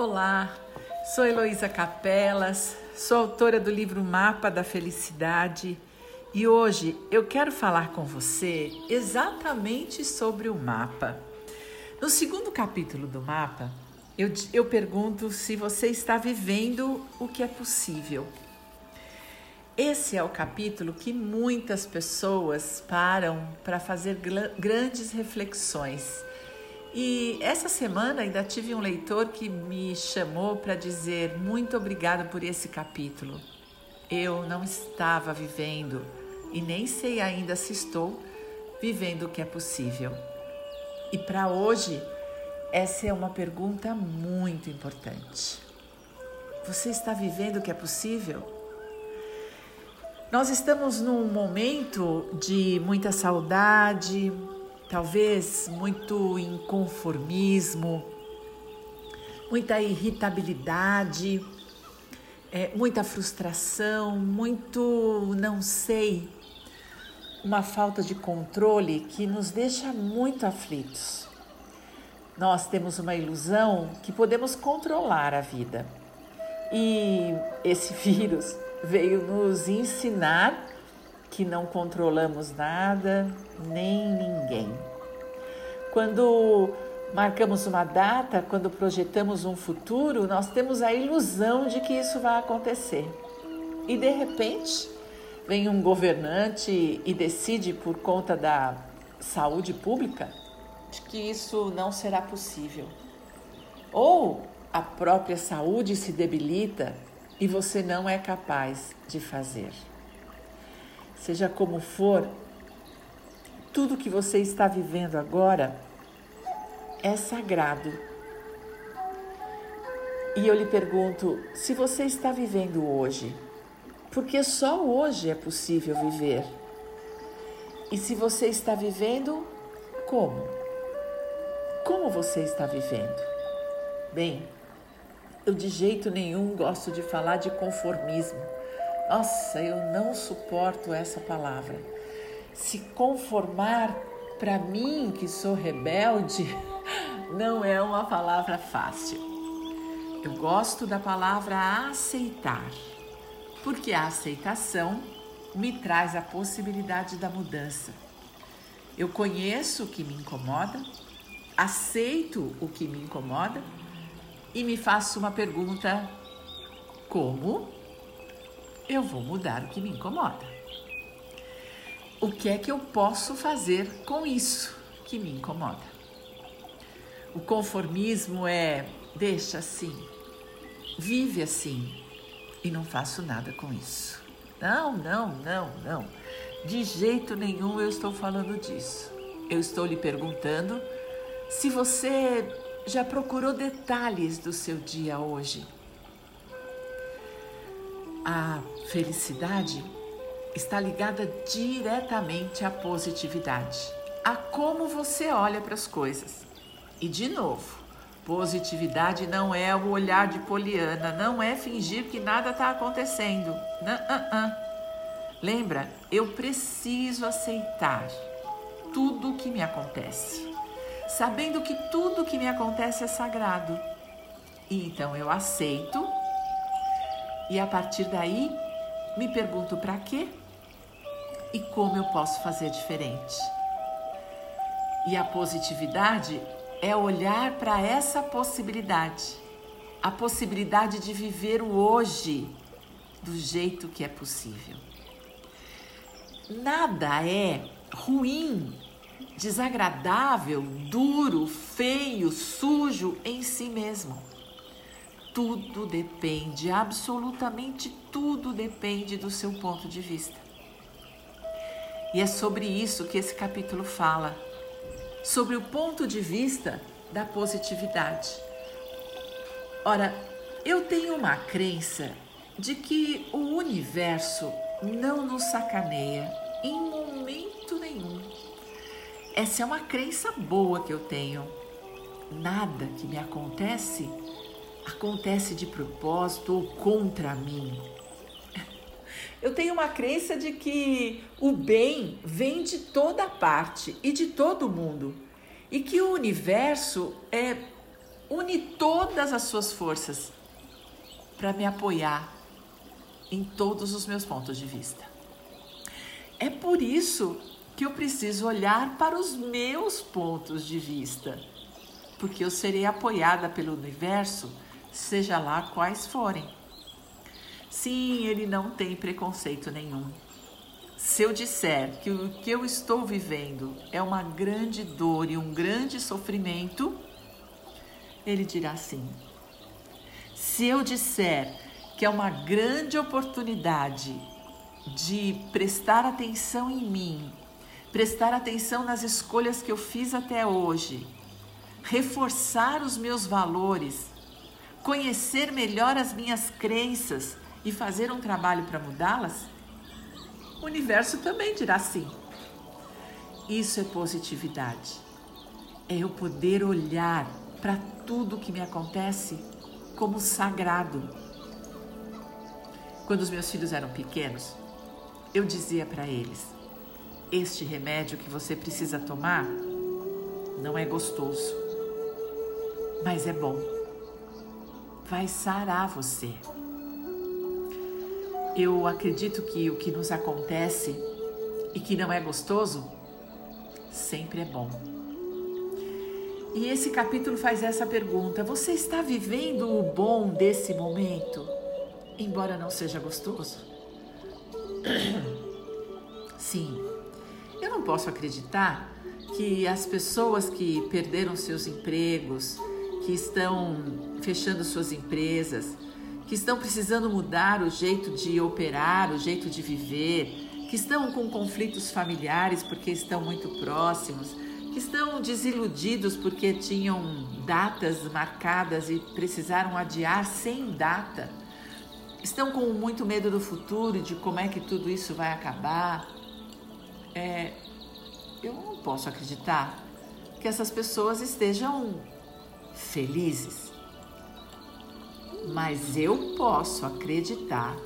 Olá, sou Heloísa Capelas, sou autora do livro Mapa da Felicidade e hoje eu quero falar com você exatamente sobre o mapa. No segundo capítulo do mapa, eu, eu pergunto se você está vivendo o que é possível. Esse é o capítulo que muitas pessoas param para fazer grandes reflexões e essa semana ainda tive um leitor que me chamou para dizer muito obrigado por esse capítulo. Eu não estava vivendo e nem sei ainda se estou vivendo o que é possível. E para hoje, essa é uma pergunta muito importante. Você está vivendo o que é possível? Nós estamos num momento de muita saudade, talvez muito inconformismo, muita irritabilidade, é, muita frustração, muito não sei, uma falta de controle que nos deixa muito aflitos. Nós temos uma ilusão que podemos controlar a vida. E esse vírus veio nos ensinar que não controlamos nada nem ninguém. Quando marcamos uma data, quando projetamos um futuro, nós temos a ilusão de que isso vai acontecer. E de repente, vem um governante e decide por conta da saúde pública que isso não será possível. Ou a própria saúde se debilita e você não é capaz de fazer. Seja como for, tudo que você está vivendo agora é sagrado. E eu lhe pergunto: se você está vivendo hoje, porque só hoje é possível viver. E se você está vivendo, como? Como você está vivendo? Bem, eu de jeito nenhum gosto de falar de conformismo nossa, eu não suporto essa palavra. Se conformar, para mim que sou rebelde, não é uma palavra fácil. Eu gosto da palavra aceitar, porque a aceitação me traz a possibilidade da mudança. Eu conheço o que me incomoda, aceito o que me incomoda e me faço uma pergunta: como? Eu vou mudar o que me incomoda. O que é que eu posso fazer com isso que me incomoda? O conformismo é deixa assim, vive assim e não faço nada com isso. Não, não, não, não. De jeito nenhum eu estou falando disso. Eu estou lhe perguntando se você já procurou detalhes do seu dia hoje a felicidade está ligada diretamente à positividade, a como você olha para as coisas. E de novo, positividade não é o olhar de Poliana, não é fingir que nada está acontecendo. Não, uh, uh. Lembra, eu preciso aceitar tudo o que me acontece, sabendo que tudo o que me acontece é sagrado. E então eu aceito e a partir daí, me pergunto para quê e como eu posso fazer diferente. E a positividade é olhar para essa possibilidade, a possibilidade de viver o hoje do jeito que é possível. Nada é ruim, desagradável, duro, feio, sujo em si mesmo tudo depende, absolutamente tudo depende do seu ponto de vista. E é sobre isso que esse capítulo fala, sobre o ponto de vista da positividade. Ora, eu tenho uma crença de que o universo não nos sacaneia em momento nenhum. Essa é uma crença boa que eu tenho. Nada que me acontece acontece de propósito ou contra mim. Eu tenho uma crença de que o bem vem de toda parte e de todo mundo e que o universo é une todas as suas forças para me apoiar em todos os meus pontos de vista. É por isso que eu preciso olhar para os meus pontos de vista, porque eu serei apoiada pelo universo, seja lá quais forem. Sim, ele não tem preconceito nenhum. Se eu disser que o que eu estou vivendo é uma grande dor e um grande sofrimento, ele dirá sim. Se eu disser que é uma grande oportunidade de prestar atenção em mim, prestar atenção nas escolhas que eu fiz até hoje, reforçar os meus valores, conhecer melhor as minhas crenças e fazer um trabalho para mudá-las, o universo também dirá sim. Isso é positividade. É eu poder olhar para tudo que me acontece como sagrado. Quando os meus filhos eram pequenos, eu dizia para eles: Este remédio que você precisa tomar não é gostoso, mas é bom. Vai sarar você. Eu acredito que o que nos acontece e que não é gostoso sempre é bom. E esse capítulo faz essa pergunta: você está vivendo o bom desse momento, embora não seja gostoso? Sim, eu não posso acreditar que as pessoas que perderam seus empregos, que estão fechando suas empresas, que estão precisando mudar o jeito de operar, o jeito de viver, que estão com conflitos familiares porque estão muito próximos, que estão desiludidos porque tinham datas marcadas e precisaram adiar sem data, estão com muito medo do futuro de como é que tudo isso vai acabar. É, eu não posso acreditar que essas pessoas estejam felizes. Mas eu posso acreditar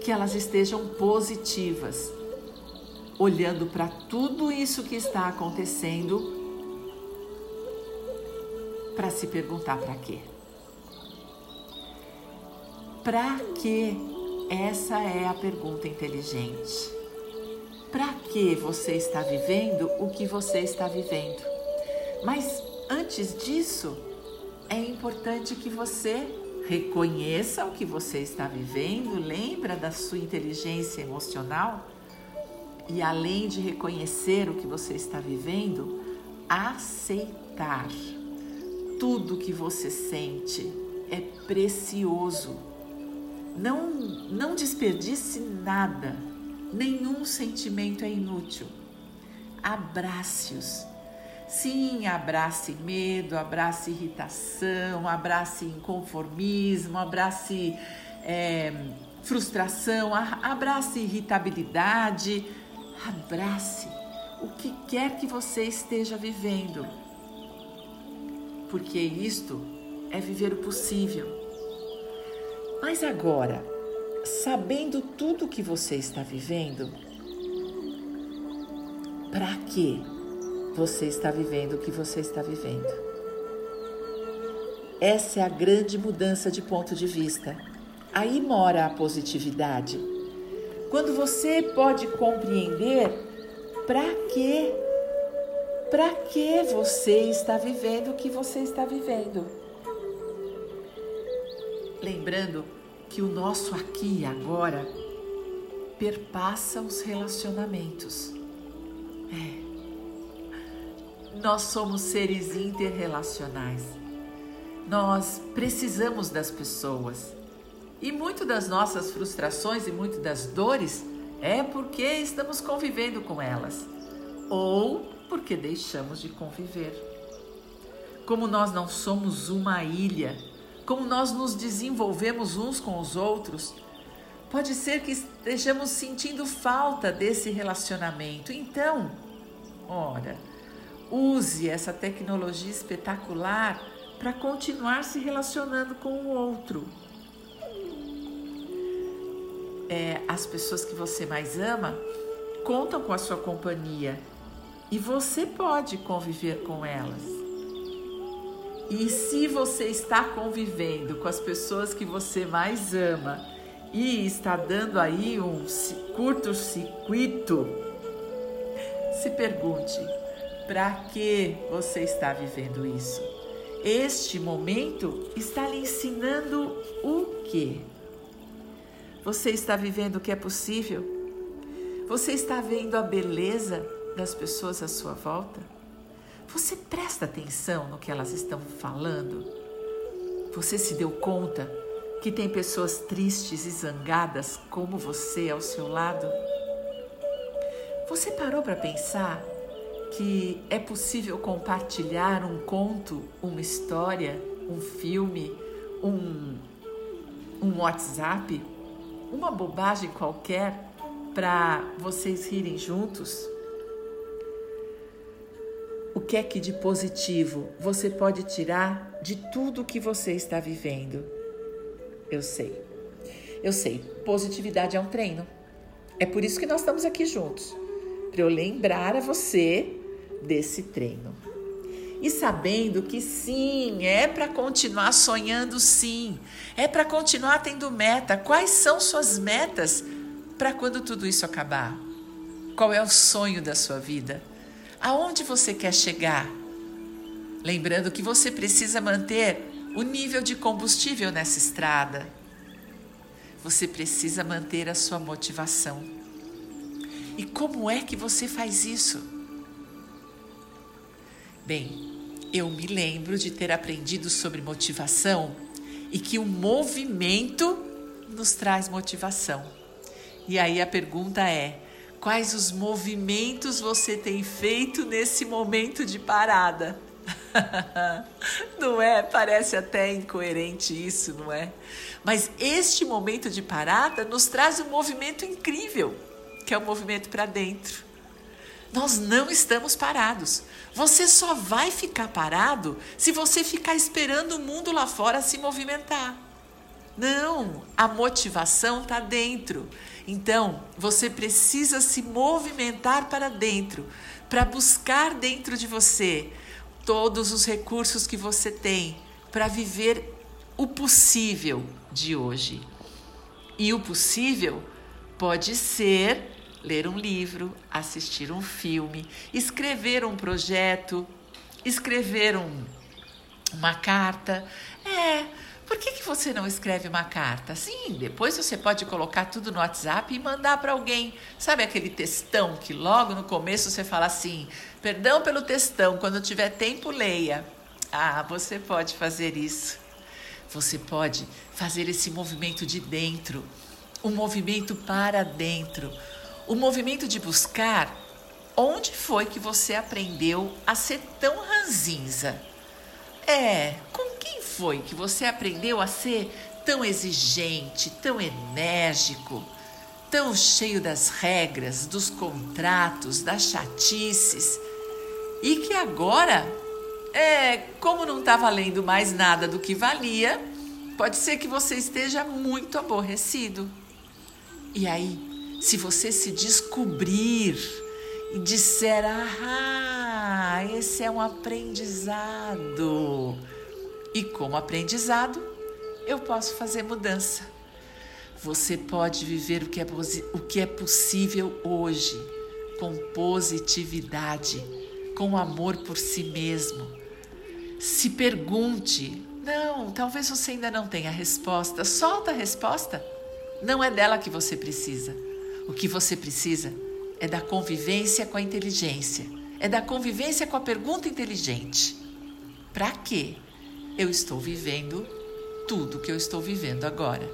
que elas estejam positivas olhando para tudo isso que está acontecendo, para se perguntar para quê? Para quê? Essa é a pergunta inteligente. Para que você está vivendo o que você está vivendo? Mas antes disso, é importante que você reconheça o que você está vivendo, lembra da sua inteligência emocional e além de reconhecer o que você está vivendo, aceitar. Tudo que você sente é precioso. Não, não desperdice nada. Nenhum sentimento é inútil. Abrace-os. Sim, abrace medo, abrace irritação, abrace inconformismo, abrace é, frustração, abrace irritabilidade. Abrace o que quer que você esteja vivendo, porque isto é viver o possível. Mas agora, sabendo tudo o que você está vivendo, para que você está vivendo o que você está vivendo? Essa é a grande mudança de ponto de vista. Aí mora a positividade. Quando você pode compreender para que para que você está vivendo o que você está vivendo. Lembrando que o nosso aqui e agora perpassa os relacionamentos. É. Nós somos seres interrelacionais. Nós precisamos das pessoas. E muito das nossas frustrações e muito das dores é porque estamos convivendo com elas ou porque deixamos de conviver. Como nós não somos uma ilha, como nós nos desenvolvemos uns com os outros, pode ser que estejamos sentindo falta desse relacionamento. Então, ora, use essa tecnologia espetacular para continuar se relacionando com o outro é, as pessoas que você mais ama contam com a sua companhia e você pode conviver com elas. E se você está convivendo com as pessoas que você mais ama e está dando aí um curto-circuito, se pergunte: para que você está vivendo isso? Este momento está lhe ensinando o quê? Você está vivendo o que é possível? Você está vendo a beleza das pessoas à sua volta? Você presta atenção no que elas estão falando? Você se deu conta que tem pessoas tristes e zangadas como você ao seu lado? Você parou para pensar que é possível compartilhar um conto, uma história, um filme, um, um WhatsApp, uma bobagem qualquer para vocês rirem juntos? O que é que de positivo você pode tirar de tudo que você está vivendo? Eu sei. Eu sei, positividade é um treino. É por isso que nós estamos aqui juntos para eu lembrar a você desse treino. E sabendo que sim, é para continuar sonhando, sim, é para continuar tendo meta. Quais são suas metas para quando tudo isso acabar? Qual é o sonho da sua vida? Aonde você quer chegar? Lembrando que você precisa manter o nível de combustível nessa estrada. Você precisa manter a sua motivação. E como é que você faz isso? Bem, eu me lembro de ter aprendido sobre motivação e que o movimento nos traz motivação. E aí a pergunta é: quais os movimentos você tem feito nesse momento de parada? não é? Parece até incoerente isso, não é? Mas este momento de parada nos traz um movimento incrível que é o movimento para dentro. Nós não estamos parados. Você só vai ficar parado se você ficar esperando o mundo lá fora se movimentar. Não, a motivação está dentro. Então, você precisa se movimentar para dentro, para buscar dentro de você todos os recursos que você tem para viver o possível de hoje. E o possível pode ser ler um livro, assistir um filme, escrever um projeto, escrever um, uma carta. É, por que, que você não escreve uma carta? Sim, depois você pode colocar tudo no WhatsApp e mandar para alguém. Sabe aquele textão que logo no começo você fala assim: perdão pelo textão, quando tiver tempo, leia. Ah, você pode fazer isso. Você pode fazer esse movimento de dentro, um movimento para dentro, o movimento de buscar onde foi que você aprendeu a ser tão ranzinza? É, com quem foi que você aprendeu a ser tão exigente, tão enérgico, tão cheio das regras, dos contratos, das chatices e que agora, é, como não está valendo mais nada do que valia, pode ser que você esteja muito aborrecido. E aí, se você se descobrir e disser: Ah, esse é um aprendizado. E como aprendizado, eu posso fazer mudança. Você pode viver o que é, o que é possível hoje, com positividade, com amor por si mesmo. Se pergunte: não, talvez você ainda não tenha a resposta. Solta a resposta. Não é dela que você precisa. O que você precisa é da convivência com a inteligência, é da convivência com a pergunta inteligente. Para que eu estou vivendo tudo que eu estou vivendo agora?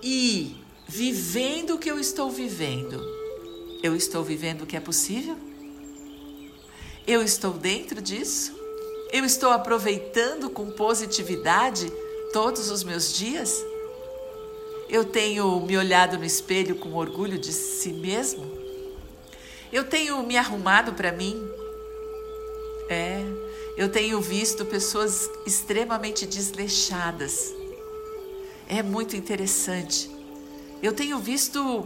E vivendo o que eu estou vivendo, eu estou vivendo o que é possível? Eu estou dentro disso? Eu estou aproveitando com positividade todos os meus dias? Eu tenho me olhado no espelho com orgulho de si mesmo? Eu tenho me arrumado para mim? É, eu tenho visto pessoas extremamente desleixadas. É muito interessante. Eu tenho visto.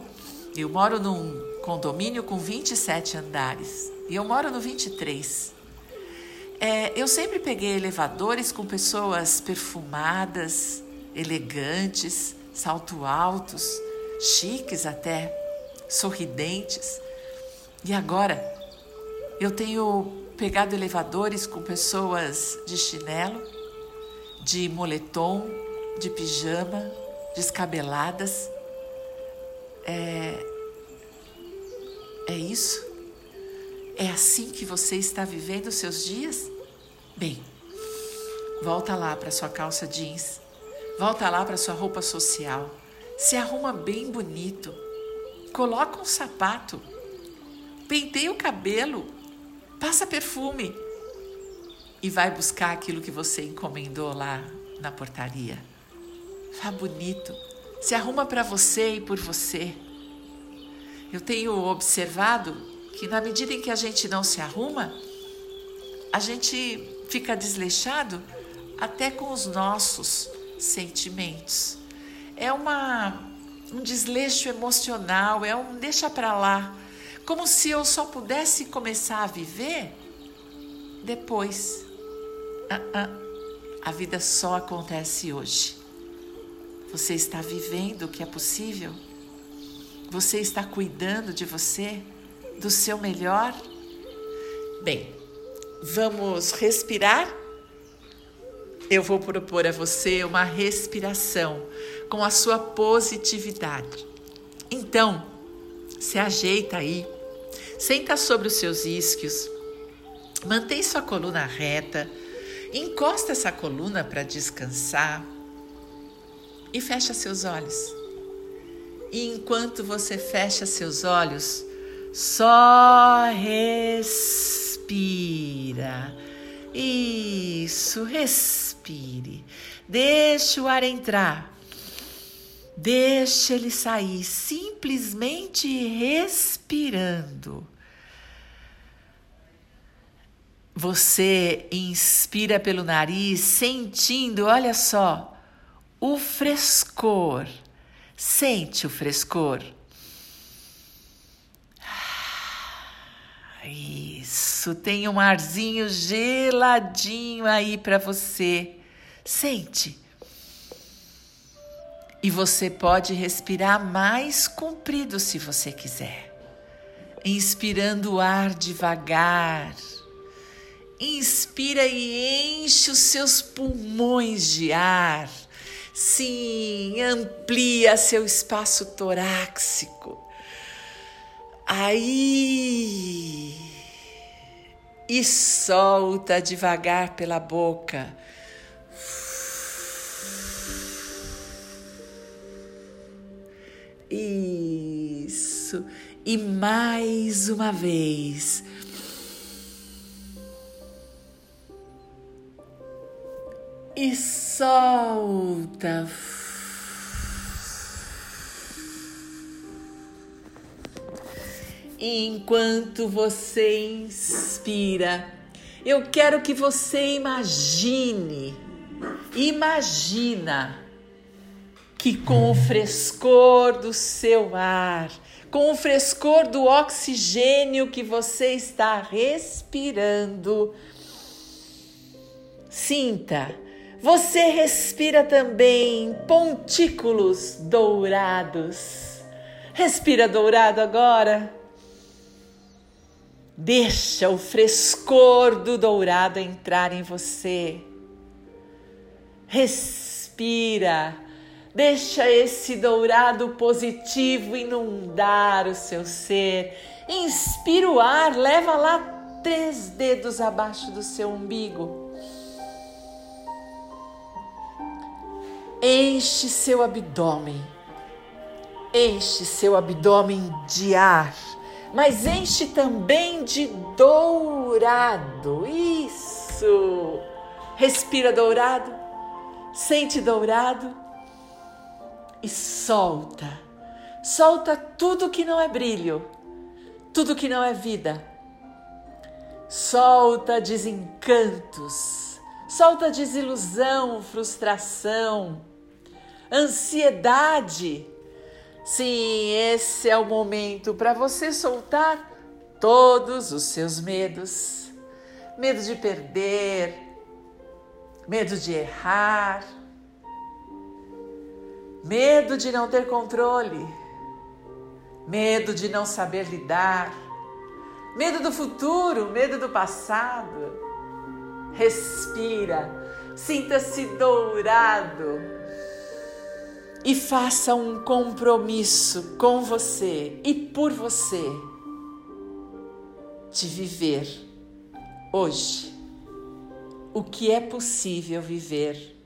Eu moro num condomínio com 27 andares e eu moro no 23. É, eu sempre peguei elevadores com pessoas perfumadas, elegantes, salto altos, chiques até, sorridentes. E agora eu tenho pegado elevadores com pessoas de chinelo, de moletom, de pijama, descabeladas. É, é isso? É assim que você está vivendo os seus dias? Bem, volta lá para sua calça jeans, volta lá para sua roupa social, se arruma bem bonito, coloca um sapato, penteia o cabelo, passa perfume. E vai buscar aquilo que você encomendou lá na portaria. Vá bonito, se arruma para você e por você. Eu tenho observado que na medida em que a gente não se arruma, a gente fica desleixado até com os nossos sentimentos. É uma um desleixo emocional, é um deixa para lá, como se eu só pudesse começar a viver depois. Uh -uh. A vida só acontece hoje. Você está vivendo o que é possível? Você está cuidando de você? do seu melhor? Bem, vamos respirar? Eu vou propor a você uma respiração com a sua positividade. Então, se ajeita aí, senta sobre os seus isquios, mantém sua coluna reta, encosta essa coluna para descansar e fecha seus olhos. E enquanto você fecha seus olhos, só respira. Isso, respire. Deixe o ar entrar. Deixe ele sair, simplesmente respirando. Você inspira pelo nariz, sentindo, olha só, o frescor. Sente o frescor. Isso, tem um arzinho geladinho aí para você. Sente. E você pode respirar mais comprido se você quiser. Inspirando o ar devagar. Inspira e enche os seus pulmões de ar. Sim, amplia seu espaço torácico. Aí. E solta devagar pela boca. Isso. E mais uma vez. E solta. E enquanto você inspira, eu quero que você imagine, imagina que com o frescor do seu ar, com o frescor do oxigênio que você está respirando, sinta, você respira também pontículos dourados. Respira dourado agora. Deixa o frescor do dourado entrar em você. Respira. Deixa esse dourado positivo inundar o seu ser. Inspira o ar, leva lá três dedos abaixo do seu umbigo. Enche seu abdômen. Enche seu abdômen de ar mas enche também de dourado. Isso! Respira dourado, sente dourado e solta. Solta tudo que não é brilho, tudo que não é vida. Solta desencantos, solta desilusão, frustração, ansiedade Sim, esse é o momento para você soltar todos os seus medos. medo de perder, medo de errar, medo de não ter controle, medo de não saber lidar, medo do futuro, medo do passado. Respira, sinta-se dourado e faça um compromisso com você e por você de viver hoje o que é possível viver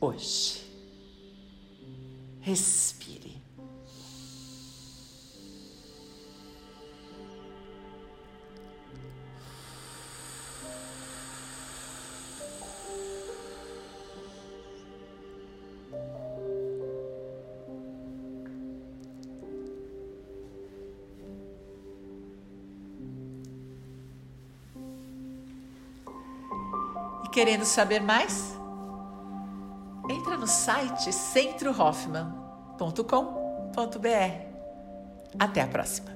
hoje. Respire. Querendo saber mais? No site centrohoffman.com.br. Até a próxima!